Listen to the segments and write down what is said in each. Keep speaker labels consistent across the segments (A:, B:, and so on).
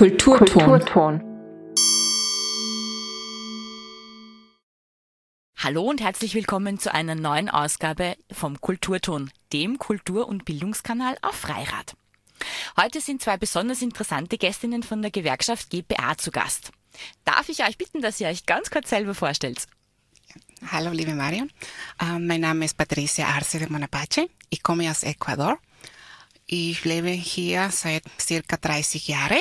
A: Kulturton. Kulturton.
B: Hallo und herzlich willkommen zu einer neuen Ausgabe vom Kulturton, dem Kultur- und Bildungskanal auf Freirad. Heute sind zwei besonders interessante Gästinnen von der Gewerkschaft GPA zu Gast. Darf ich euch bitten, dass ihr euch ganz kurz selber vorstellt?
C: Hallo, liebe Marion. Uh, mein Name ist Patricia Arce de Monapache. Ich komme aus Ecuador. Ich lebe hier seit circa 30 Jahren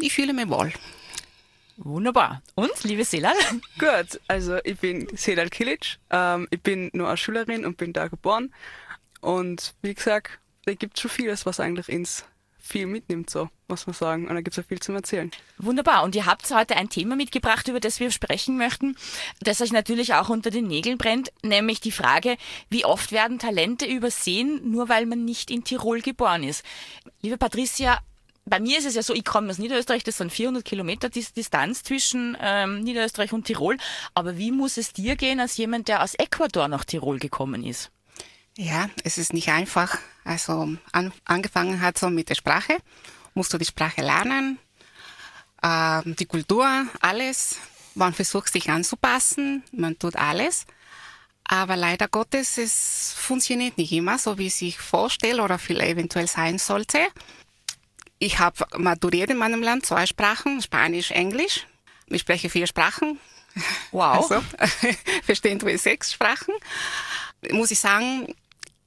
C: ich fühle mich wohl.
B: Wunderbar. Und, liebe Selal?
D: Gut, also ich bin Selal Kilic. Ähm, ich bin nur eine Schülerin und bin da geboren. Und wie gesagt, da gibt es schon vieles, was eigentlich ins viel mitnimmt, so muss man sagen. Und da gibt es auch viel zum Erzählen.
B: Wunderbar. Und ihr habt heute ein Thema mitgebracht, über das wir sprechen möchten, das euch natürlich auch unter den Nägeln brennt, nämlich die Frage, wie oft werden Talente übersehen, nur weil man nicht in Tirol geboren ist. Liebe Patricia, bei mir ist es ja so, ich komme aus Niederösterreich, das sind 400 Kilometer Distanz zwischen ähm, Niederösterreich und Tirol. Aber wie muss es dir gehen als jemand, der aus Ecuador nach Tirol gekommen ist?
C: Ja, es ist nicht einfach. Also an, angefangen hat so mit der Sprache, musst du die Sprache lernen, äh, die Kultur, alles. Man versucht sich anzupassen, man tut alles. Aber leider Gottes, es funktioniert nicht immer so, wie ich sich vorstelle oder viel eventuell sein sollte. Ich habe maturiert in meinem Land, zwei Sprachen, Spanisch, Englisch. Ich spreche vier Sprachen.
B: Wow.
C: Also, verstehen du sechs Sprachen. Muss ich sagen,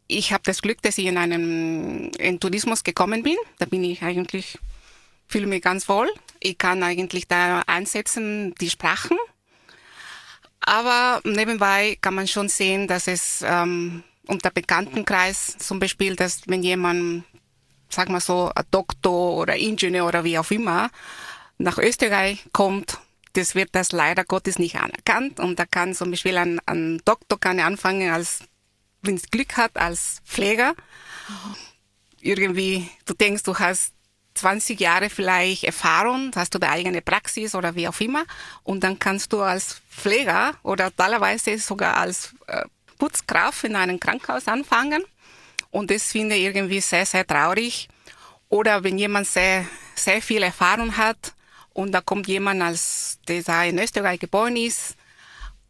C: ich habe das Glück, dass ich in einen in Tourismus gekommen bin. Da bin ich eigentlich, fühle mich ganz wohl. Ich kann eigentlich da einsetzen, die Sprachen. Aber nebenbei kann man schon sehen, dass es ähm, unter Bekanntenkreis zum Beispiel, dass wenn jemand sag mal so, ein Doktor oder Ingenieur oder wie auch immer nach Österreich kommt, das wird das leider Gottes nicht anerkannt. Und da kann zum Beispiel ein, ein Doktor kann anfangen als, wenn es Glück hat, als Pfleger. Irgendwie, du denkst, du hast 20 Jahre vielleicht Erfahrung, hast du deine eigene Praxis oder wie auch immer. Und dann kannst du als Pfleger oder teilweise sogar als äh, Putzkraft in einem Krankenhaus anfangen. Und das finde ich irgendwie sehr, sehr traurig. Oder wenn jemand sehr, sehr viel Erfahrung hat und da kommt jemand, als der in Österreich geboren ist,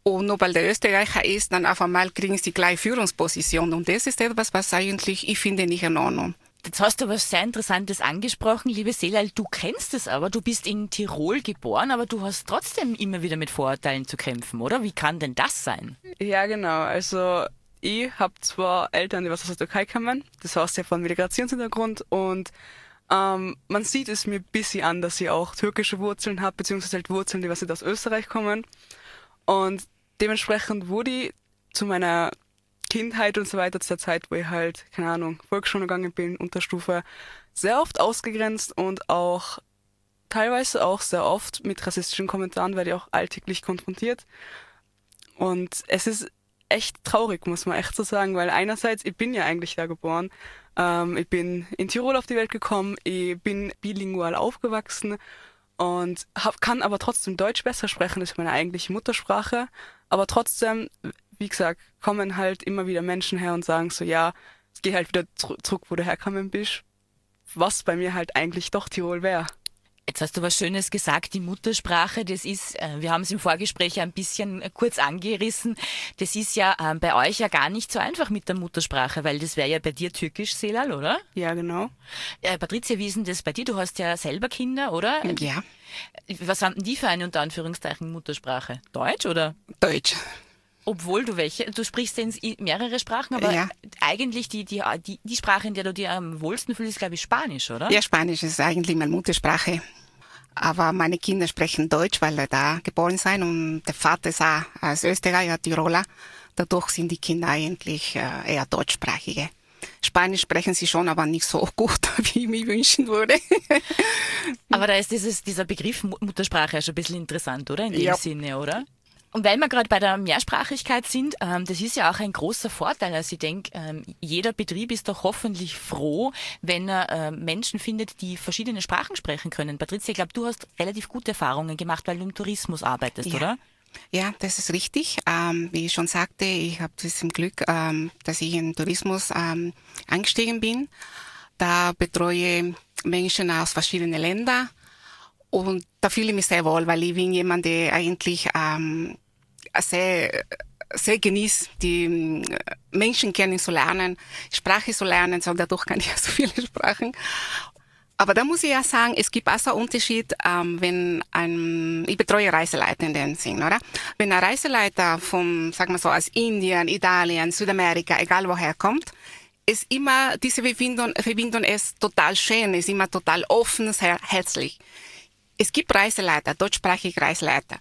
C: und nur weil der Österreicher ist, dann auf einmal kriegen sie gleich Führungsposition. Und das ist etwas, was eigentlich ich finde nicht in Ordnung.
B: Jetzt hast du was sehr Interessantes angesprochen, liebe Selal. Du kennst es aber, du bist in Tirol geboren, aber du hast trotzdem immer wieder mit Vorurteilen zu kämpfen, oder? Wie kann denn das sein?
D: Ja, genau. Also ich habe zwar Eltern, die was aus der Türkei kommen, das heißt ja von Migrationshintergrund und ähm, man sieht es mir ein bisschen an, dass ich auch türkische Wurzeln habe, beziehungsweise halt Wurzeln, die was nicht aus Österreich kommen. Und dementsprechend wurde ich zu meiner Kindheit und so weiter, zu der Zeit, wo ich halt, keine Ahnung, Volksschule gegangen bin, Unterstufe, sehr oft ausgegrenzt und auch teilweise auch sehr oft mit rassistischen Kommentaren werde ich auch alltäglich konfrontiert. Und es ist echt traurig, muss man echt so sagen, weil einerseits, ich bin ja eigentlich da geboren, ähm, ich bin in Tirol auf die Welt gekommen, ich bin bilingual aufgewachsen und hab, kann aber trotzdem Deutsch besser sprechen, das ist meine eigentliche Muttersprache, aber trotzdem, wie gesagt, kommen halt immer wieder Menschen her und sagen so, ja, geh halt wieder zurück, wo du herkommen bist, was bei mir halt eigentlich doch Tirol wäre.
B: Jetzt hast du was Schönes gesagt, die Muttersprache, das ist, äh, wir haben es im Vorgespräch ein bisschen äh, kurz angerissen, das ist ja ähm, bei euch ja gar nicht so einfach mit der Muttersprache, weil das wäre ja bei dir türkisch, Selal, oder?
D: Ja, genau.
B: Äh, Patricia, wie ist denn das bei dir? Du hast ja selber Kinder, oder?
C: Ja.
B: Was haben denn die für eine unter Anführungszeichen Muttersprache? Deutsch oder?
C: Deutsch.
B: Obwohl du welche, du sprichst ja mehrere Sprachen, aber
C: Ja.
B: eigentlich die, die, die, die Sprache, in der du dir am wohlsten fühlst, ist, glaube ich, Spanisch, oder?
C: Ja, Spanisch ist eigentlich meine Muttersprache. Aber meine Kinder sprechen Deutsch, weil sie da geboren sind und der Vater ist auch als Österreicher, Tiroler. Dadurch sind die Kinder eigentlich äh, eher deutschsprachige. Spanisch sprechen sie schon, aber nicht so gut, wie ich mir wünschen würde.
B: Aber da ist dieses, dieser Begriff Mu- Muttersprache ja schon ein bisschen interessant, oder? In dem
C: Ja.
B: Sinne, oder? Und weil wir gerade bei der Mehrsprachigkeit sind, ähm, das ist ja auch ein großer Vorteil. Also ich denke, ähm, jeder Betrieb ist doch hoffentlich froh, wenn er ähm, Menschen findet, die verschiedene Sprachen sprechen können. Patricia, ich glaube, du hast relativ gute Erfahrungen gemacht, weil du im Tourismus arbeitest,
C: Ja.
B: oder?
C: Ja, das ist richtig. Ähm, wie ich schon sagte, ich habe das im Glück, ähm, dass ich in Tourismus ähm, eingestiegen bin. Da betreue Menschen aus verschiedenen Ländern Und da fühle ich mich sehr wohl, weil ich bin jemand, der eigentlich ähm, sehr sehr genießt, die äh, Menschen kennenzulernen, Sprache zu lernen, so dadurch kann ich ja so viele Sprachen. Aber da muss ich ja sagen, es gibt auch so einen Unterschied, ähm, wenn ein, ich betreue Reiseleiter in dem Sinn, oder? Wenn ein Reiseleiter vom, sagen wir so, aus Indien, Italien, Südamerika, egal woher kommt, ist immer, diese Verbindung, Verbindung ist total schön, ist immer total offen, sehr herzlich. Es gibt Reiseleiter, deutschsprachige Reiseleiter,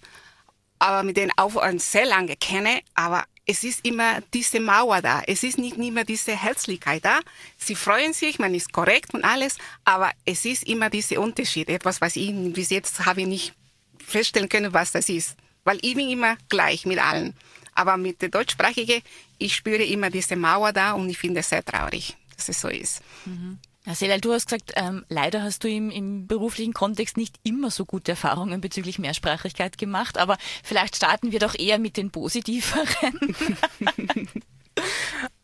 C: aber mit denen auch sehr lange kenne, aber es ist immer diese Mauer da. Es ist nicht mehr diese Herzlichkeit da. Sie freuen sich, man ist korrekt und alles, aber es ist immer dieser Unterschied. Etwas, was ich bis jetzt habe ich nicht feststellen können, was das ist. Weil ich bin immer gleich mit allen. Aber mit der Deutschsprachigen, ich spüre immer diese Mauer da und ich finde es sehr traurig, dass es so ist.
B: Mhm. Selal, du hast gesagt, ähm, leider hast du im, im beruflichen Kontext nicht immer so gute Erfahrungen bezüglich Mehrsprachigkeit gemacht, aber vielleicht starten wir doch eher mit den positiveren.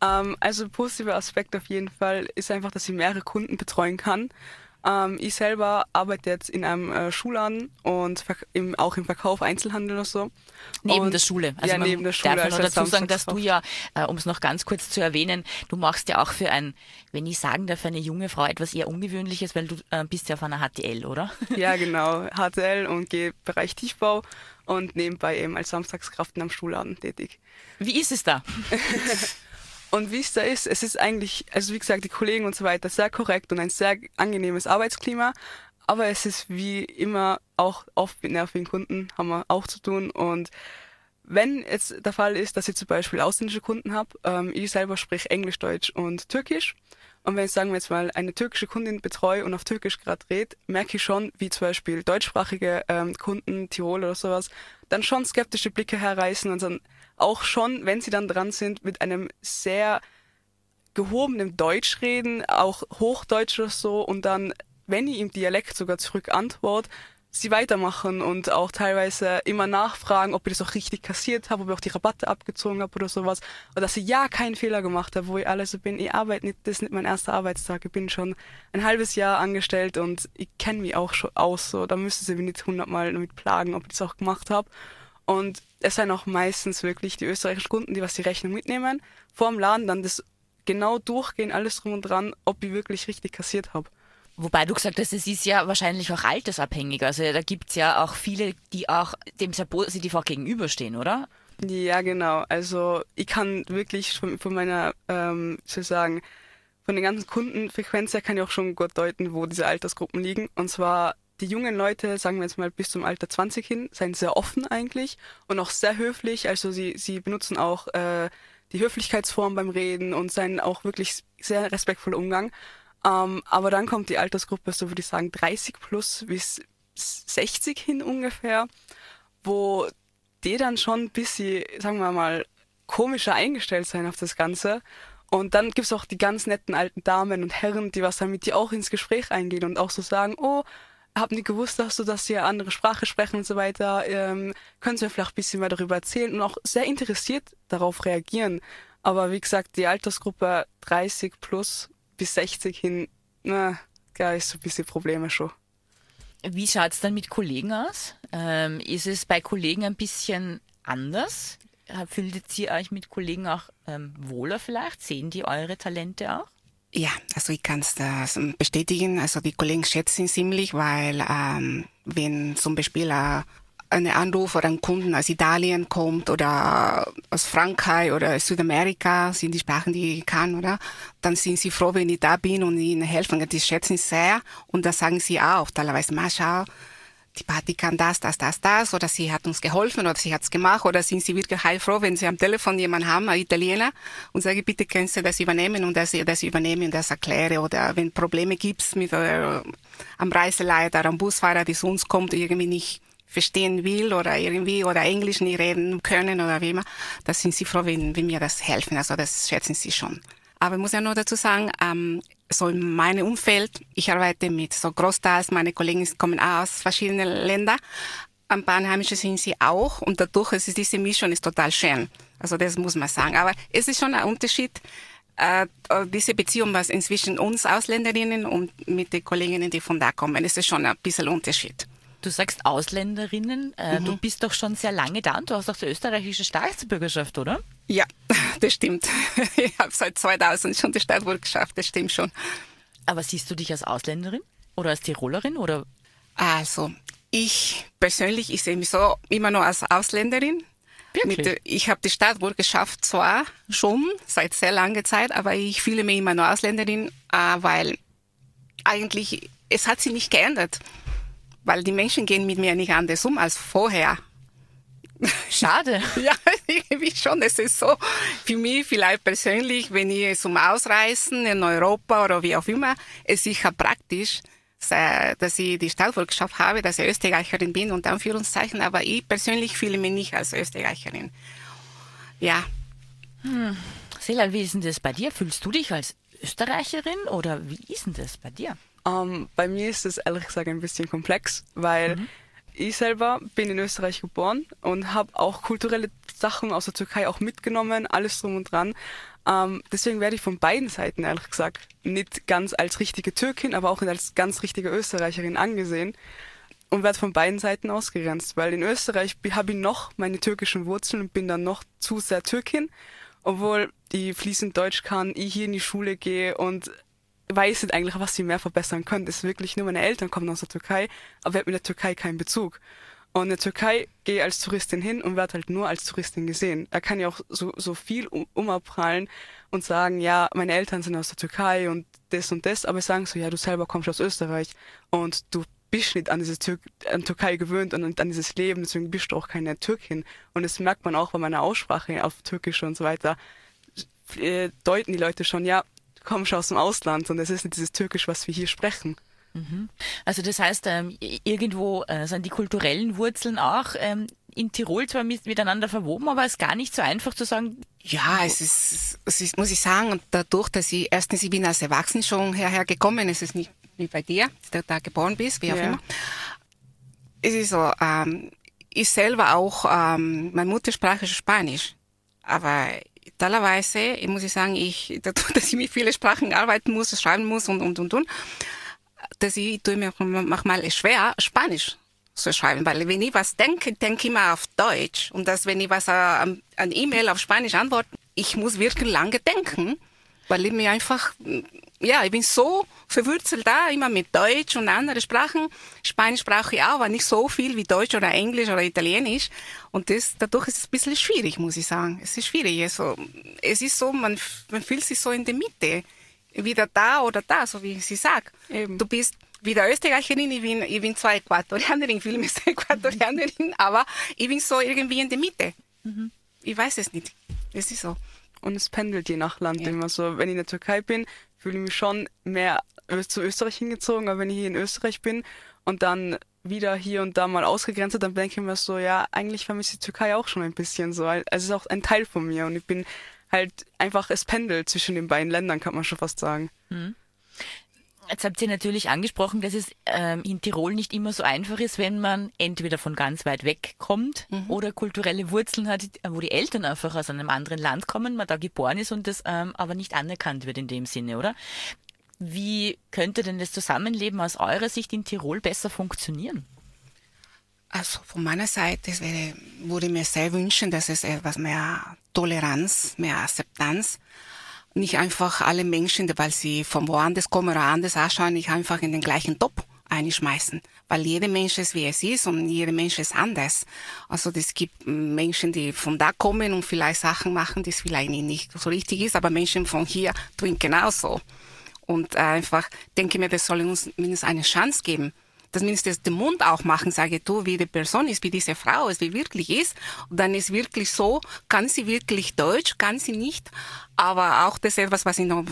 D: ähm, also positiver Aspekt auf jeden Fall ist einfach, dass ich mehrere Kunden betreuen kann. Ähm, ich selber arbeite jetzt in einem äh, Schulladen und im, auch im Verkauf, Einzelhandel oder so.
B: Neben und, der Schule.
D: Also ja, neben der Schule.
B: Darf man also dazu sagen, dass du ja, äh, um es noch ganz kurz zu erwähnen, du machst ja auch für ein, wenn ich sagen darf, eine junge Frau etwas eher Ungewöhnliches, weil du äh, bist ja auf einer HTL, oder?
D: Ja, genau. HTL und gehe Bereich Tiefbau und nebenbei eben als Samstagskraft in einem Schulladen tätig.
B: Wie ist es da?
D: Und wie es da ist, es ist eigentlich, also wie gesagt, die Kollegen und so weiter sehr korrekt und ein sehr angenehmes Arbeitsklima. Aber es ist wie immer auch oft mit nervigen Kunden haben wir auch zu tun. Und wenn jetzt der Fall ist, dass ich zum Beispiel ausländische Kunden habe, ähm, ich selber spreche Englisch, Deutsch und Türkisch. Und wenn ich sagen wir jetzt mal eine türkische Kundin betreue und auf Türkisch gerade redet, merke ich schon, wie zum Beispiel deutschsprachige ähm, Kunden, Tirol oder sowas, dann schon skeptische Blicke herreißen und dann auch schon, wenn sie dann dran sind, mit einem sehr gehobenen Deutsch reden, auch Hochdeutsch oder so, und dann, wenn ich im Dialekt sogar zurück antwort, sie weitermachen und auch teilweise immer nachfragen, ob ich das auch richtig kassiert habe, ob ich auch die Rabatte abgezogen habe oder sowas. Oder dass ich ja keinen Fehler gemacht habe, wo ich alle so bin, ich arbeite nicht, das ist nicht mein erster Arbeitstag, ich bin schon ein halbes Jahr angestellt und ich kenne mich auch schon aus, so, da müsste sie mich nicht hundertmal damit plagen, ob ich das auch gemacht habe. Und es sind auch meistens wirklich die österreichischen Kunden, die was die Rechnung mitnehmen, vor dem Laden dann das genau durchgehen, alles drum und dran, ob ich wirklich richtig kassiert habe.
B: Wobei du gesagt hast, es ist ja wahrscheinlich auch altersabhängig. Also da gibt es ja auch viele, die auch dem sehr positiv auch gegenüberstehen, oder?
D: Ja, genau. Also ich kann wirklich von, von meiner, ähm, sozusagen, von den ganzen Kundenfrequenz her kann ich auch schon gut deuten, wo diese Altersgruppen liegen. Und zwar die jungen Leute, sagen wir jetzt mal bis zum Alter 20 hin, sind sehr offen eigentlich und auch sehr höflich. Also sie, sie benutzen auch äh, die Höflichkeitsform beim Reden und seien auch wirklich sehr respektvoller Umgang. Ähm, aber dann kommt die Altersgruppe, so würde ich sagen, 30 plus bis 60 hin ungefähr, wo die dann schon ein bisschen, sagen wir mal, komischer eingestellt sein auf das Ganze. Und dann gibt's auch die ganz netten alten Damen und Herren, die was dann mit dir auch ins Gespräch eingehen und auch so sagen, oh, hab nicht gewusst, dass du, dass sie eine andere Sprache sprechen und so weiter. Ähm, können Sie mir vielleicht ein bisschen mehr darüber erzählen und auch sehr interessiert darauf reagieren. Aber wie gesagt, die Altersgruppe 30 plus bis 60 hin, na, da ist so ein bisschen Probleme schon.
B: Wie schaut es dann mit Kollegen aus? Ähm, ist es bei Kollegen ein bisschen anders? Fühlt ihr euch mit Kollegen auch ähm, wohler vielleicht? Sehen die eure Talente auch?
C: Ja, also ich kann es bestätigen. Also die Kollegen schätzen ziemlich, weil ähm, wenn zum Beispiel äh, eine Anruf oder ein Kunden aus Italien kommt oder aus Frankreich oder Südamerika, sind die Sprachen, die ich kann, oder? Dann sind sie froh, wenn ich da bin und ihnen helfen. Die schätzen sehr und da sagen sie auch teilweise, mal schau, die Party kann das, das, das, das, oder sie hat uns geholfen oder sie hat's gemacht, oder sind sie wirklich heilfroh, wenn sie am Telefon jemanden haben, ein Italiener, und sage, bitte kannst du das übernehmen und ich das übernehme und das erkläre, oder wenn Probleme gibt's mit äh, am Reiseleiter, am Busfahrer, die zu uns kommt, irgendwie nicht verstehen will oder irgendwie oder Englisch nicht reden können oder wie immer, da sind sie froh, wenn, wenn mir das helfen. Also das schätzen sie schon. Aber ich muss ja nur dazu sagen, ähm, so in meinem Umfeld, ich arbeite mit so Großteils, meine Kollegen kommen aus verschiedenen Ländern. Ein paar Einheimische sind sie auch und dadurch ist diese Mischung ist total schön. Also das muss man sagen. Aber es ist schon ein Unterschied, äh, diese Beziehung was inzwischen uns Ausländerinnen und mit den Kolleginnen, die von da kommen, ist es schon ein bisschen Unterschied.
B: Du sagst Ausländerinnen, äh, mhm. du bist doch schon sehr lange da und du hast auch die österreichische Staatsbürgerschaft, oder?
C: Ja, das stimmt. Ich habe seit 2000 schon die Staatsbürgerschaft, das stimmt schon.
B: Aber siehst du dich als Ausländerin oder als Tirolerin oder?
C: Also, ich persönlich, ich sehe mich so immer nur als Ausländerin. Wirklich? ich habe die Staatsbürgerschaft zwar schon seit sehr langer Zeit, aber ich fühle mich immer nur Ausländerin, äh, weil eigentlich, es hat sich nicht geändert. Weil die Menschen gehen mit mir nicht anders um als vorher.
B: Schade.
C: ja, irgendwie schon. Es ist so, für mich vielleicht persönlich, wenn ich zum Ausreisen in Europa oder wie auch immer, es ist sicher praktisch, dass ich die Staatsbürgerschaft habe, dass ich Österreicherin bin und Anführungszeichen, aber ich persönlich fühle mich nicht als Österreicherin. Ja.
B: Hm. Selal, wie ist denn das bei dir? Fühlst du dich als Österreicherin oder wie ist denn das bei dir?
D: Um, ähm, bei mir ist es ehrlich gesagt ein bisschen komplex, weil mhm. Ich selber bin in Österreich geboren und habe auch kulturelle Sachen aus der Türkei auch mitgenommen, alles drum und dran. Ähm, deswegen werde ich von beiden Seiten, ehrlich gesagt, nicht ganz als richtige Türkin, aber auch nicht als ganz richtige Österreicherin angesehen und werde von beiden Seiten ausgegrenzt, weil in Österreich habe ich noch meine türkischen Wurzeln und bin dann noch zu sehr Türkin, obwohl ich fließend Deutsch kann, ich hier in die Schule gehe und weiß nicht eigentlich, was sie mehr verbessern können. Das ist wirklich nur meine Eltern kommen aus der Türkei, aber ich habe mit der Türkei keinen Bezug. Und in der Türkei gehe ich als Touristin hin und werde halt nur als Touristin gesehen. Da kann ich auch so, so viel um, umabprallen und sagen, ja, meine Eltern sind aus der Türkei und das und das, aber sagen so, ja, du selber kommst aus Österreich und du bist nicht an diese Tür an Türkei gewöhnt und an dieses Leben, deswegen bist du auch keine Türkin. Und das merkt man auch bei meiner Aussprache auf Türkisch und so weiter. Äh, deuten die Leute schon, ja, du kommst aus dem Ausland und es ist nicht dieses Türkisch, was wir hier sprechen.
B: Mhm. Also das heißt, ähm, irgendwo äh, sind die kulturellen Wurzeln auch ähm, in Tirol zwar mit, miteinander verwoben, aber es ist gar nicht so einfach zu sagen.
C: Ja, es ist, es ist, muss ich sagen, dadurch, dass ich erstens, ich bin als Erwachsen schon herher gekommen, es ist nicht wie bei dir, dass du da geboren bist, wie auch ja. immer. Es ist so, ähm, ich selber auch, ähm, meine Muttersprache ist Spanisch, aber teilweise, muss ich sagen, ich, dadurch, dass ich mit vielen Sprachen arbeiten muss, schreiben muss und, und, und, und, dass ich tue mir manchmal schwer, Spanisch zu schreiben, weil wenn ich was denke, denke ich immer auf Deutsch. Und dass, wenn ich was äh, an E-Mail auf Spanisch antworte, ich muss wirklich lange denken, weil ich mir einfach, ja, ich bin so verwurzelt da, immer mit Deutsch und anderen Sprachen. Spanisch brauche ich auch, aber nicht so viel wie Deutsch oder Englisch oder Italienisch. Und das, dadurch ist es ein bisschen schwierig, muss ich sagen. Es ist schwierig. Also, es ist so, man, man fühlt sich so in der Mitte wieder da oder da, so wie sie sagt. Eben. Du bist wieder Österreicherin, ich bin, ich bin zwar Äquatorianerin, ich fühle mich Äquatorianerin, aber ich bin so irgendwie in der Mitte. Mhm. Ich weiß es nicht. Es ist so.
D: Und es pendelt je nach Land ja. immer so. Wenn ich in der Türkei bin, fühle ich mich schon mehr zu Österreich hingezogen, aber wenn ich hier in Österreich bin und dann wieder hier und da mal ausgegrenzt, dann denke ich mir so, ja, eigentlich vermisse ich die Türkei auch schon ein bisschen so. Also es ist auch ein Teil von mir und ich bin halt einfach, es pendelt zwischen den beiden Ländern, kann man schon fast sagen. Mhm.
B: Jetzt habt ihr natürlich angesprochen, dass es ähm, in Tirol nicht immer so einfach ist, wenn man entweder von ganz weit weg kommt mhm. oder kulturelle Wurzeln hat, wo die Eltern einfach aus einem anderen Land kommen, man da geboren ist und das ähm, aber nicht anerkannt wird in dem Sinne, oder? Wie könnte denn das Zusammenleben aus eurer Sicht in Tirol besser funktionieren?
C: Also von meiner Seite wäre, würde ich mir sehr wünschen, dass es etwas mehr Toleranz, mehr Akzeptanz, nicht einfach alle Menschen, weil sie von woanders kommen oder anders ausschauen, nicht einfach in den gleichen Top einschmeißen, weil jeder Mensch ist, wie es ist und jeder Mensch ist anders. Also es gibt Menschen, die von da kommen und vielleicht Sachen machen, die es vielleicht nicht so richtig ist, aber Menschen von hier tun genauso. Und einfach denke mir, das soll uns mindestens eine Chance geben dass mindestens den Mund auch machen, sage du, wie die Person ist, wie diese Frau ist, wie wirklich ist. Und dann ist wirklich so, kann sie wirklich Deutsch, kann sie nicht. Aber auch das etwas, was ich noch,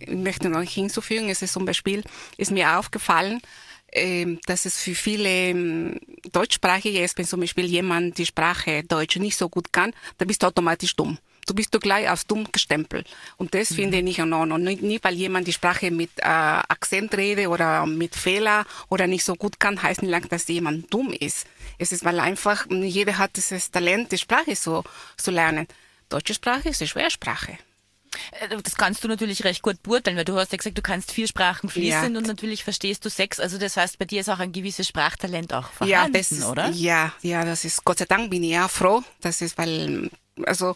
C: ich möchte noch hinzufügen, ist zum Beispiel, ist mir aufgefallen, ähm, dass es für viele ähm, Deutschsprachige ist, wenn zum Beispiel jemand die Sprache Deutsch nicht so gut kann, dann bist du automatisch dumm du bist du gleich als dumm gestempelt. Und das mhm. finde ich nicht in Ordnung. Nicht, nicht, weil jemand die Sprache mit äh, Akzent rede oder mit Fehler oder nicht so gut kann, heißt nicht lang, dass jemand dumm ist. Es ist, weil einfach jeder hat dieses Talent, die Sprache so zu lernen. Deutsche Sprache ist eine Schwersprache.
B: Äh, das kannst du natürlich recht gut beurteilen, weil du hast ja gesagt, du kannst vier Sprachen fließend ja. und natürlich verstehst du sechs. Also das heißt, bei dir ist auch ein gewisses Sprachtalent auch vorhanden,
C: ja, das ist,
B: oder?
C: Ja, ja, das ist Gott sei Dank bin ich auch froh. Das ist, weil also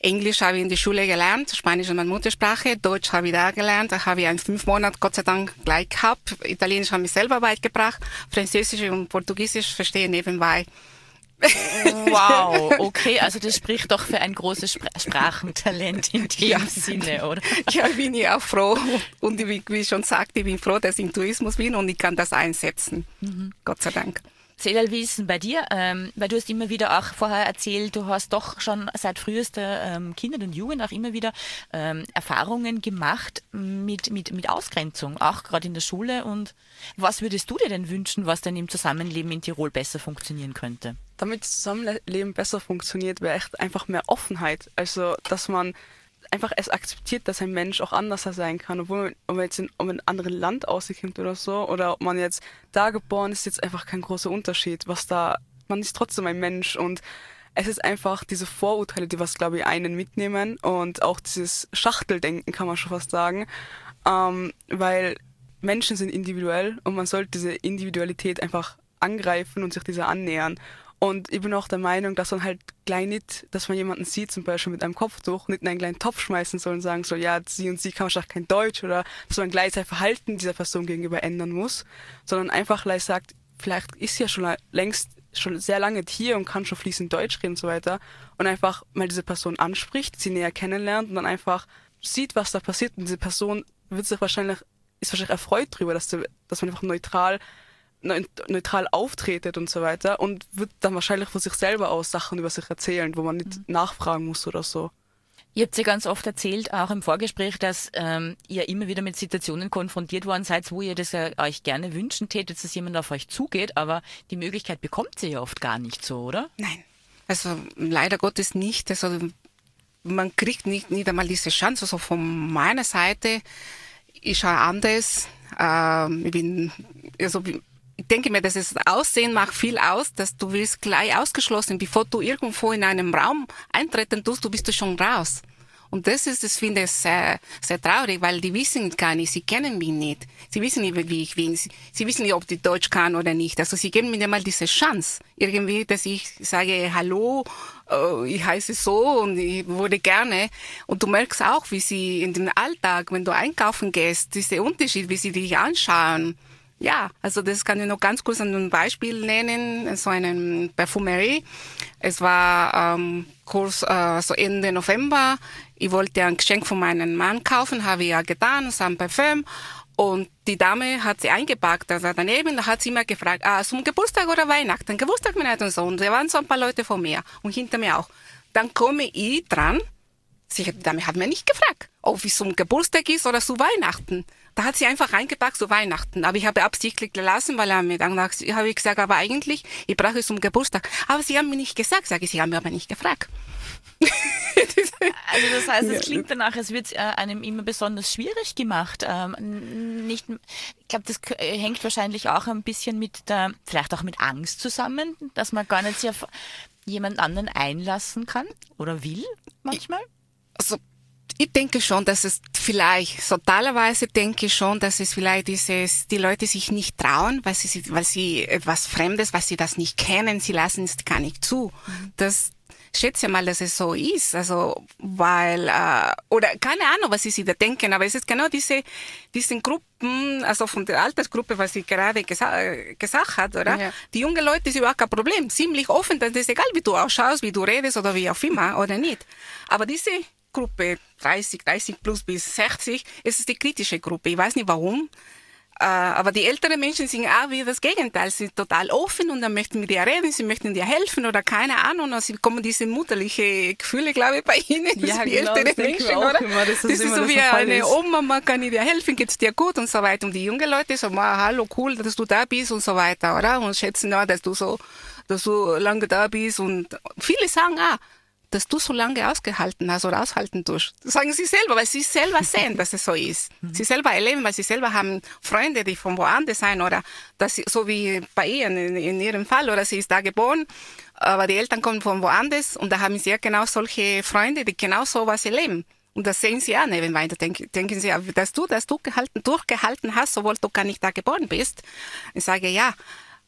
C: Englisch habe ich in der Schule gelernt, Spanisch ist meine Muttersprache, Deutsch habe ich da gelernt, da habe ich einen fünf Monate Gott sei Dank gleich gehabt. Italienisch habe ich selber beigebracht, Französisch und Portugiesisch verstehe ich nebenbei.
B: Wow, okay, also das spricht doch für ein großes Spr Sprachentalent in dem ja. Sinne, oder?
C: Ja, bin ich auch froh. Und wie, wie ich schon sagte, ich bin froh, dass ich im Tourismus bin und ich kann das einsetzen. Mhm. Gott sei Dank.
B: Zelal, wie ist bei dir? Ähm, weil du hast immer wieder auch vorher erzählt, du hast doch schon seit frühester ähm, Kindern und Jugend auch immer wieder ähm, Erfahrungen gemacht mit, mit, mit Ausgrenzung, auch gerade in der Schule. Und was würdest du dir denn wünschen, was denn im Zusammenleben in Tirol besser funktionieren könnte?
D: Damit Zusammenleben besser funktioniert, wäre echt einfach mehr Offenheit. Also, dass man einfach es akzeptiert, dass ein Mensch auch anders sein kann, obwohl man, ob man jetzt in, um ein anderes Land auskommt oder so, oder ob man jetzt da geboren ist, jetzt einfach kein großer Unterschied. Was da, man ist trotzdem ein Mensch und es ist einfach diese Vorurteile, die was, glaube ich, einen mitnehmen und auch dieses Schachteldenken, kann man schon fast sagen, ähm, weil Menschen sind individuell und man sollte diese Individualität einfach angreifen und sich dieser annähern. Und ich bin auch der Meinung, dass man halt gleich nicht, dass man jemanden sieht, zum Beispiel mit einem Kopftuch, nicht in einen kleinen Topf schmeißen soll und sagen soll, ja, sie und sie kann wahrscheinlich kein Deutsch oder dass man gleich sein Verhalten dieser Person gegenüber ändern muss, sondern einfach gleich sagt, vielleicht ist sie ja schon längst schon sehr lange hier und kann schon fließend Deutsch reden und so weiter. Und einfach mal diese Person anspricht, sie näher kennenlernt und dann einfach sieht, was da passiert. Und diese Person wird sich wahrscheinlich, ist wahrscheinlich erfreut darüber, dass, dass man einfach neutral neutral auftretet und so weiter und wird dann wahrscheinlich von sich selber aus Sachen über sich erzählen, wo man nicht mhm. nachfragen muss oder so.
B: Ihr habt ja ganz oft erzählt, auch im Vorgespräch, dass ähm, ihr immer wieder mit Situationen konfrontiert worden seid, wo ihr das ja euch gerne wünschen tätet, dass jemand auf euch zugeht, aber die Möglichkeit bekommt ihr ja oft gar nicht so, oder?
C: Nein, also leider Gottes nicht. Also man kriegt nicht, nicht einmal diese Chance. Also von meiner Seite ist ja anders. Ähm, ich bin, also ich denke mir, dass das Aussehen macht viel aus, dass du wirst gleich ausgeschlossen, bevor du irgendwo in einem Raum eintreten tust, du bist du schon raus. Und das ist, das finde ich sehr, sehr traurig, weil die wissen gar nicht, sie kennen mich nicht. Sie wissen nicht, wie ich bin. Sie, sie wissen nicht, ob die Deutsch kann oder nicht. Also sie geben mir mal diese Chance. Irgendwie, dass ich sage, hallo, äh, ich heiße so und ich würde gerne. Und du merkst auch, wie sie in dem Alltag, wenn du einkaufen gehst, dieser Unterschied, wie sie dich anschauen ja, also das kann ich noch ganz kurz einem Beispiel nennen, so eine Parfumerie. Es war ähm, kurz äh, so Ende November. Ich wollte ein Geschenk von meinem Mann kaufen, habe ich ja getan, so ein Parfüm. Und die Dame hat sie eingepackt, also daneben, da hat sie mir gefragt, ah, zum Geburtstag oder Weihnachten? Geburtstag, Weihnachten und so. Und da waren so ein paar Leute vor mir und hinter mir auch. Dann komme ich dran, sie, die Dame hat mir nicht gefragt, ob es zum Geburtstag ist oder zu Weihnachten. Da hat sie einfach reingepackt zu Weihnachten. Aber ich habe absichtlich gelassen, weil er mir dann habe ich gesagt, aber eigentlich, ich brauche es zum Geburtstag. Aber sie haben mir nicht gesagt, sage ich, sie haben mir aber nicht gefragt.
B: also das heißt, es klingt danach, es wird äh, einem immer besonders schwierig gemacht. Ähm, nicht, ich glaube, das hängt wahrscheinlich auch ein bisschen mit der, vielleicht auch mit Angst zusammen, dass man gar nicht sich auf jemand anderen einlassen kann oder will manchmal.
C: Also ich denke schon, dass es vielleicht, totalerweise denke ich schon, dass es vielleicht dieses, die Leute sich nicht trauen, weil sie, weil sie etwas Fremdes, weil sie das nicht kennen, sie lassen es gar nicht zu. Mhm. Das, schätze mal, dass es so ist. Also, weil, äh, oder keine Ahnung, was sie sich da denken, aber es ist genau diese, diesen Gruppen, also von der Altersgruppe, was sie gerade gesa gesagt hat, oder? Ja. Die jungen Leute ist überhaupt kein Problem. Ziemlich offen, das ist egal, wie du ausschaust, wie du redest oder wie auch immer, oder nicht. Aber diese Gruppe 30, 30 plus bis 60 ist es die kritische Gruppe. Ich weiß nicht warum. Äh, aber die älteren Menschen sind auch wie das Gegenteil. Sie sind total offen und dann möchten mit dir reden, sie möchten dir helfen oder keine Ahnung. Und sie kommen diese mutterliche Gefühle, glaube ich, bei ihnen. Ja, die genau, älteren Menschen, oder? Immer, das, das ist, ist so wie eine Oma, man kann dir helfen, geht's dir gut und so weiter. Und die jungen Leute so, hallo, cool, dass du da bist und so weiter, oder? Und schätzen, ja, dass du so, dass du lange da bist und viele sagen, ah, dass du so lange ausgehalten hast oder aushalten tust. Das sagen sie selber, weil sie selber sehen, dass es so ist. Mhm. Sie selber erleben, weil sie selber haben Freunde, die von woanders sein oder dass sie, so wie bei ihr in, in ihrem Fall oder sie ist da geboren, aber die Eltern kommen von woanders und da haben sie ja genau solche Freunde, die genau so was erleben. Und das sehen sie auch nicht weiter. Denken, denken sie, dass du das durchgehalten, durchgehalten hast, obwohl du gar nicht da geboren bist. Ich sage, ja,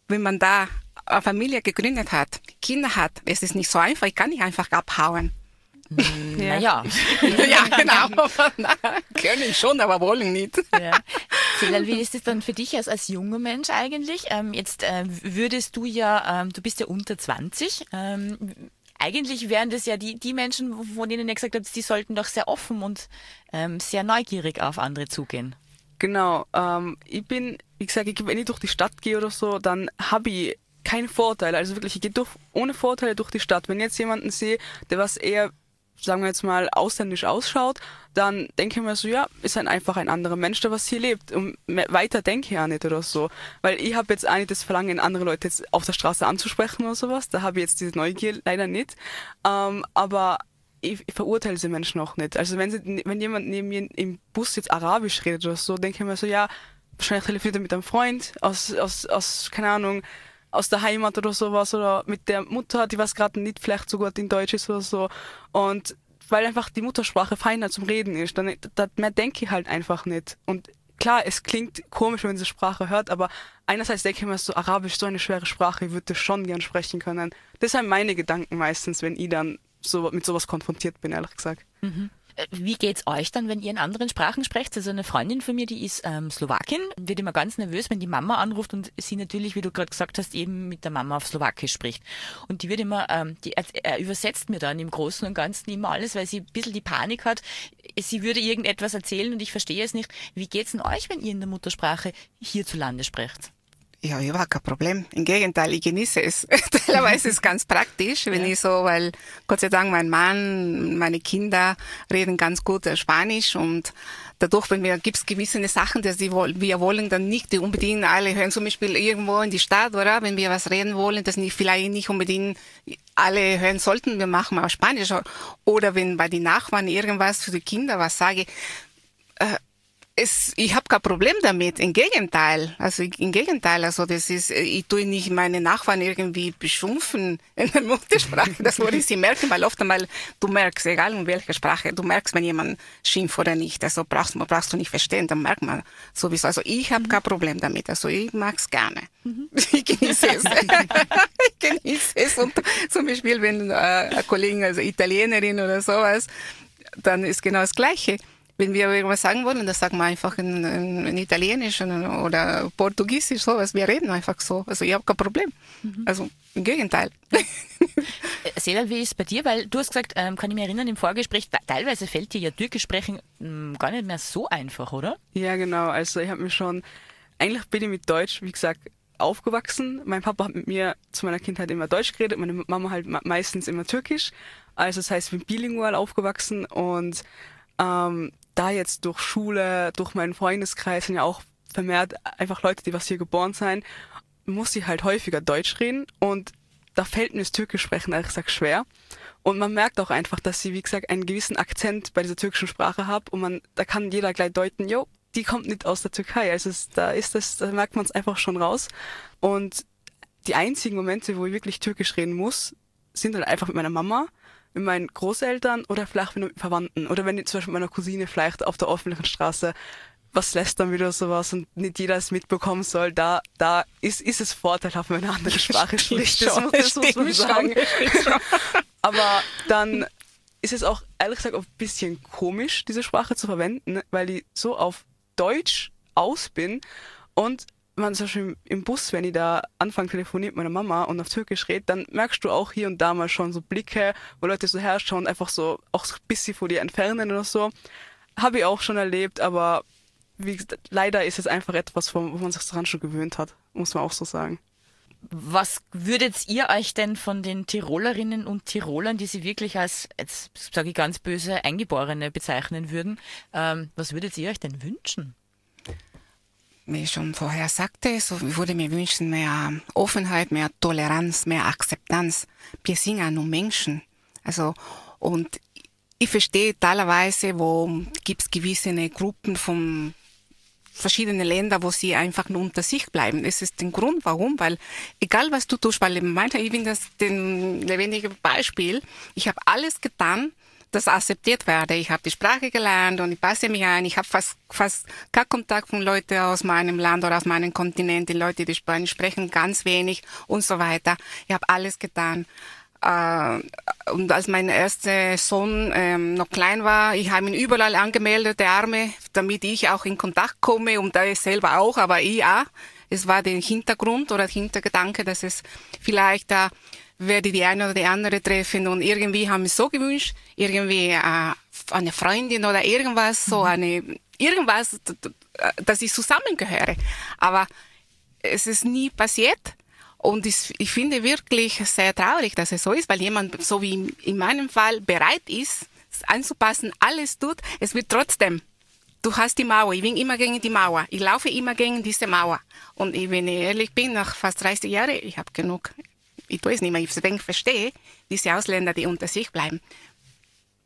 C: wenn man da eine Familie gegründet hat, Kinder hat, es ist nicht so einfach, ich kann nicht einfach abhauen.
B: Naja.
C: ja, genau. Können schon, aber wollen nicht.
B: Ja. Wie ist es dann für dich als, als junger Mensch eigentlich? Ähm, jetzt äh, würdest du ja, ähm, du bist ja unter 20. Ähm, eigentlich wären das ja die, die Menschen, von denen ihr gesagt habt, die sollten doch sehr offen und ähm, sehr neugierig auf andere zugehen.
D: Genau. Ähm, ich bin, wie gesagt, ich, wenn ich durch die Stadt gehe oder so, dann habe ich keinen Vorteil. Also wirklich, ich gehe durch, ohne Vorteile durch die Stadt. Wenn ich jetzt jemanden sehe, der was eher sagen wir jetzt mal, ausländisch ausschaut, dann denke ich mir so, ja, ist ein einfach ein anderer Mensch, der was hier lebt. Und weiter denke ich auch nicht oder so. Weil ich habe jetzt auch nicht das Verlangen, andere Leute jetzt auf der Straße anzusprechen oder sowas. Da habe ich jetzt diese Neugier leider nicht. Ähm, aber ich, ich verurteile diese Menschen auch nicht. Also wenn, sie, wenn jemand neben mir im Bus jetzt Arabisch redet oder so, denke ich mir so, ja, wahrscheinlich telefoniert er mit einem Freund aus, aus, aus keine Ahnung, aus der Heimat oder sowas oder mit der Mutter, die was gerade nicht vielleicht so gut in Deutsch ist oder so. Und weil einfach die Muttersprache feiner zum Reden ist, dann da, mehr denke ich halt einfach nicht. Und klar, es klingt komisch, wenn man diese Sprache hört, aber einerseits denke ich mir so, Arabisch so eine schwere Sprache, ich würde schon gern sprechen können. Das sind meine Gedanken meistens, wenn ich dann so mit sowas konfrontiert bin, ehrlich gesagt.
B: Mhm. Äh, wie geht's euch dann, wenn ihr in anderen Sprachen sprecht? Also eine Freundin von mir, die ist ähm, Slowakin, wird immer ganz nervös, wenn die Mama anruft und sie natürlich, wie du gerade gesagt hast, eben mit der Mama auf Slowakisch spricht. Und die wird immer, ähm, die er übersetzt mir dann im Großen und Ganzen immer alles, weil sie ein bisschen die Panik hat. Sie würde irgendetwas erzählen und ich verstehe es nicht. Wie geht's denn euch, wenn ihr in der Muttersprache hierzulande sprecht?
C: Ja, ja, war kein Problem. Im Gegenteil, ich genieße es. Teilweise ist es ganz praktisch, wenn ja. ich so, weil Gott sei Dank mein Mann, meine Kinder reden ganz gut Spanisch und dadurch, wenn wir gibt's gewisse Sachen, die wir wollen dann nicht die unbedingt alle hören, zum Beispiel irgendwo in die Stadt, oder? Wenn wir was reden wollen, das nicht vielleicht nicht unbedingt alle hören sollten, wir machen mal Spanisch. Oder wenn bei den Nachbarn irgendwas für die Kinder was sage, äh, es, ich habe kein Problem damit. Im Gegenteil. Also im Gegenteil. Also das ist, ich tue nicht meine Nachbarn irgendwie beschimpfen in der Muttersprache. Das würde sie merken, weil oft einmal du merkst, egal in welcher Sprache, du merkst, wenn jemand schimpft oder nicht. Also brauchst, brauchst du nicht verstehen, dann merkt man sowieso. Also ich habe mhm. kein Problem damit. Also ich mag's gerne. Mhm. Ich genieße es. ich genieße es. Und zum Beispiel, wenn äh, eine Kollegin, also Italienerin oder sowas, dann ist genau das Gleiche wenn wir irgendwas sagen wollen, das sagen wir einfach in, in, in Italienisch oder Portugiesisch, sowas. Wir reden einfach so. Also ich habe kein Problem. Mhm. Also im Gegenteil.
B: Selal, wie ist es bei dir? Weil du hast gesagt, ähm, kann ich mich erinnern, im Vorgespräch, teilweise fällt dir ja Türkisch sprechen ähm, gar nicht mehr so einfach, oder?
D: Ja, genau. Also ich habe mir schon, eigentlich bin ich mit Deutsch, wie gesagt, aufgewachsen. Mein Papa hat mit mir zu meiner Kindheit immer Deutsch geredet, meine Mama halt meistens immer Türkisch. Also das heißt, ich bin bilingual aufgewachsen und ähm, da jetzt durch Schule, durch meinen Freundeskreis sind ja auch vermehrt einfach Leute, die was hier geboren sind, muss ich halt häufiger Deutsch reden und da fällt mir das Türkisch sprechen ehrlich gesagt schwer. Und man merkt auch einfach, dass sie, wie gesagt, einen gewissen Akzent bei dieser türkischen Sprache hat und man, da kann jeder gleich deuten, jo, die kommt nicht aus der Türkei. Also es, da ist das, da merkt man es einfach schon raus. Und die einzigen Momente, wo ich wirklich Türkisch reden muss, sind halt einfach mit meiner Mama mit meinen Großeltern oder vielleicht mit Verwandten oder wenn ich zum Beispiel mit meiner Cousine vielleicht auf der öffentlichen Straße was lässt dann wieder sowas und nicht jeder es mitbekommen soll, da, da ist, ist es vorteilhaft, wenn eine andere Sprache spricht. Das, muss, das muss man sagen. Aber dann ist es auch ehrlich gesagt auch ein bisschen komisch, diese Sprache zu verwenden, weil ich so auf Deutsch aus bin und man zum Beispiel im Bus, wenn ich da anfange telefoniert mit meiner Mama und auf Türkisch redet, dann merkst du auch hier und da mal schon so Blicke, wo Leute so herschauen, einfach so auch ein bisschen vor dir entfernen oder so. Habe ich auch schon erlebt, aber wie gesagt, leider ist es einfach etwas, wo man sich daran schon gewöhnt hat, muss man auch so sagen.
B: Was würdet ihr euch denn von den Tirolerinnen und Tirolern, die sie wirklich als, jetzt sage ich ganz böse, Eingeborene bezeichnen würden, ähm, was würdet ihr euch denn wünschen?
C: Wie ich schon vorher sagte, so ich würde mir wünschen mehr Offenheit, mehr Toleranz, mehr Akzeptanz. Wir sind ja nur Menschen. Also, und ich verstehe teilweise, wo gibt's gewisse Gruppen von verschiedenen Ländern, wo sie einfach nur unter sich bleiben. Das ist der Grund, warum, weil egal was du tust, weil meinte ich bin das den lebendige Beispiel. Ich habe alles getan, das akzeptiert werde. Ich habe die Sprache gelernt und ich passe mich ein. Ich habe fast, fast keinen Kontakt von Leuten aus meinem Land oder aus meinem Kontinent. Die Leute, die Spanisch sprechen, ganz wenig und so weiter. Ich habe alles getan. Äh, und als mein erster Sohn ähm, noch klein war, ich habe ihn überall angemeldet, der Arme, damit ich auch in Kontakt komme und da ist selber auch, aber ich auch. Es war der Hintergrund oder der Hintergedanke, dass es vielleicht da werde die eine oder die andere treffen und irgendwie haben wir so gewünscht, irgendwie äh, eine Freundin oder irgendwas, so mhm. eine irgendwas, dass ich zusammengehöre. Aber es ist nie passiert. Und ich, ich finde wirklich sehr traurig, dass es so ist, weil jemand, so wie in meinem Fall, bereit ist, anzupassen, alles tut, es wird trotzdem. Du hast die Mauer, ich bin immer gegen die Mauer, ich laufe immer gegen diese Mauer. Und ich, wenn ich ehrlich bin, nach fast 30 Jahren, ich habe genug, ich tue es nicht mehr, ich denke, verstehe, diese Ausländer, die unter sich bleiben.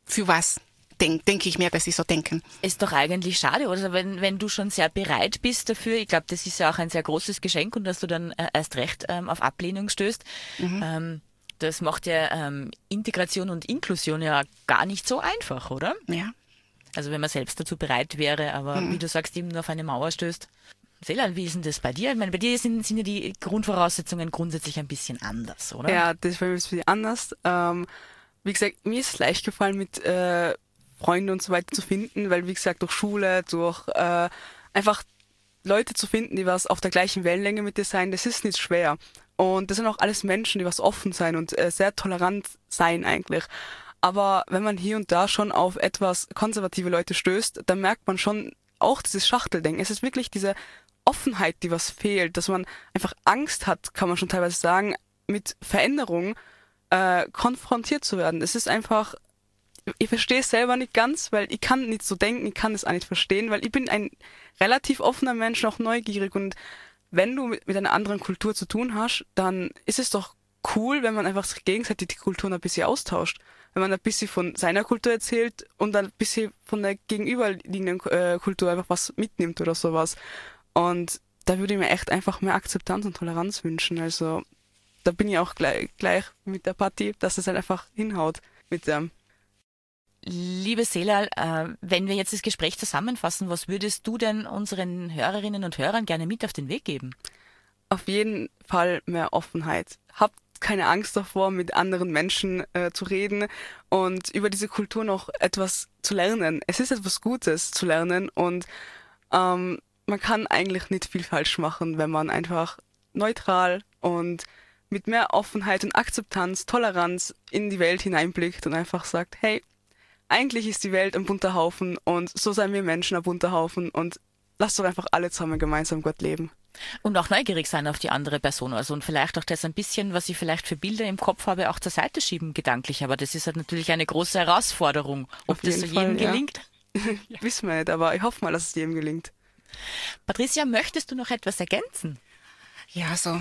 C: Für was? denke denk ich mir, dass sie so denken.
B: Ist doch eigentlich schade, oder? Wenn, wenn du schon sehr bereit bist dafür, ich glaube, das ist ja auch ein sehr großes Geschenk und dass du dann äh, erst recht ähm, auf Ablehnung stößt. Mhm. Ähm, das macht ja ähm, Integration und Inklusion ja gar nicht so einfach, oder?
C: Ja.
B: Also wenn man selbst dazu bereit wäre, aber mhm. wie du sagst, eben nur auf eine Mauer stößt. Selal, wie ist denn das bei dir? Ich meine, bei dir sind, sind ja die Grundvoraussetzungen grundsätzlich ein bisschen anders, oder?
D: Ja, das war ein bisschen anders. Ähm, wie gesagt, mir ist es leicht gefallen, mit äh, Freunde und so weiter zu finden, weil wie gesagt durch Schule, durch äh, einfach Leute zu finden, die was auf der gleichen Wellenlänge mit dir sein, das ist nicht schwer. Und das sind auch alles Menschen, die was offen sein und äh, sehr tolerant sein eigentlich. Aber wenn man hier und da schon auf etwas konservative Leute stößt, dann merkt man schon auch dieses Schachteldenken. Es ist wirklich diese Offenheit, die was fehlt, dass man einfach Angst hat, kann man schon teilweise sagen, mit Veränderung äh, konfrontiert zu werden. Es ist einfach ich verstehe es selber nicht ganz, weil ich kann nicht so denken, ich kann es auch nicht verstehen, weil ich bin ein relativ offener Mensch, auch neugierig und wenn du mit, mit einer anderen Kultur zu tun hast, dann ist es doch cool, wenn man einfach gegenseitig die Kulturen ein bisschen austauscht. Wenn man ein bisschen von seiner Kultur erzählt und ein bisschen von der gegenüberliegenden äh, Kultur einfach was mitnimmt oder sowas. Und da würde ich mir echt einfach mehr Akzeptanz und Toleranz wünschen. Also da bin ich auch gleich, gleich mit der Party, dass es halt einfach hinhaut mit dem.
B: Liebe Selal, äh, wenn wir jetzt das Gespräch zusammenfassen, was würdest du denn unseren Hörerinnen und Hörern gerne mit auf den Weg geben?
D: Auf jeden Fall mehr Offenheit. Habt keine Angst davor, mit anderen Menschen äh, zu reden und über diese Kultur noch etwas zu lernen. Es ist etwas Gutes zu lernen und ähm, man kann eigentlich nicht viel falsch machen, wenn man einfach neutral und mit mehr Offenheit und Akzeptanz, Toleranz in die Welt hineinblickt und einfach sagt, hey, eigentlich ist die Welt ein bunter Haufen und so seien wir Menschen ein bunter Haufen und lasst doch einfach alle zusammen gemeinsam Gott leben.
B: Und auch neugierig sein auf die andere Person. Also und vielleicht auch das ein bisschen, was ich vielleicht für Bilder im Kopf habe, auch zur Seite schieben, gedanklich. Aber das ist halt natürlich eine große Herausforderung. Ob das so jedem ja. gelingt?
D: Wissen wir nicht, aber ich hoffe mal, dass es jedem gelingt.
B: Patricia, möchtest du noch etwas ergänzen?
C: Ja, so,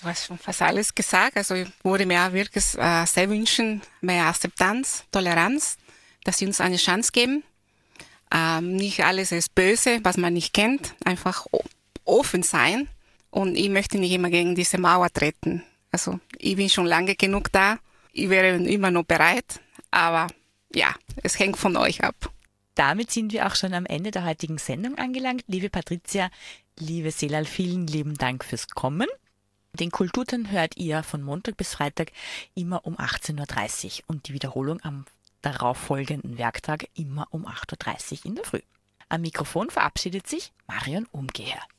C: du hast schon fast alles gesagt. Also ich würde mir wirklich äh, sehr wünschen, mehr Akzeptanz, Toleranz dass sie uns eine Chance geben. Ähm, nicht alles ist böse, was man nicht kennt. Einfach offen sein. Und ich möchte nicht immer gegen diese Mauer treten. Also ich bin schon lange genug da. Ich wäre immer noch bereit. Aber ja, es hängt von euch ab.
B: Damit sind wir auch schon am Ende der heutigen Sendung angelangt. Liebe Patricia, liebe Selal, vielen lieben Dank fürs Kommen. Den Kulturton hört ihr von Montag bis Freitag immer um 18.30 Uhr und die Wiederholung am darauffolgenden Werktag immer um 8.30 Uhr in der Früh. Am Mikrofon verabschiedet sich Marion Umgeher.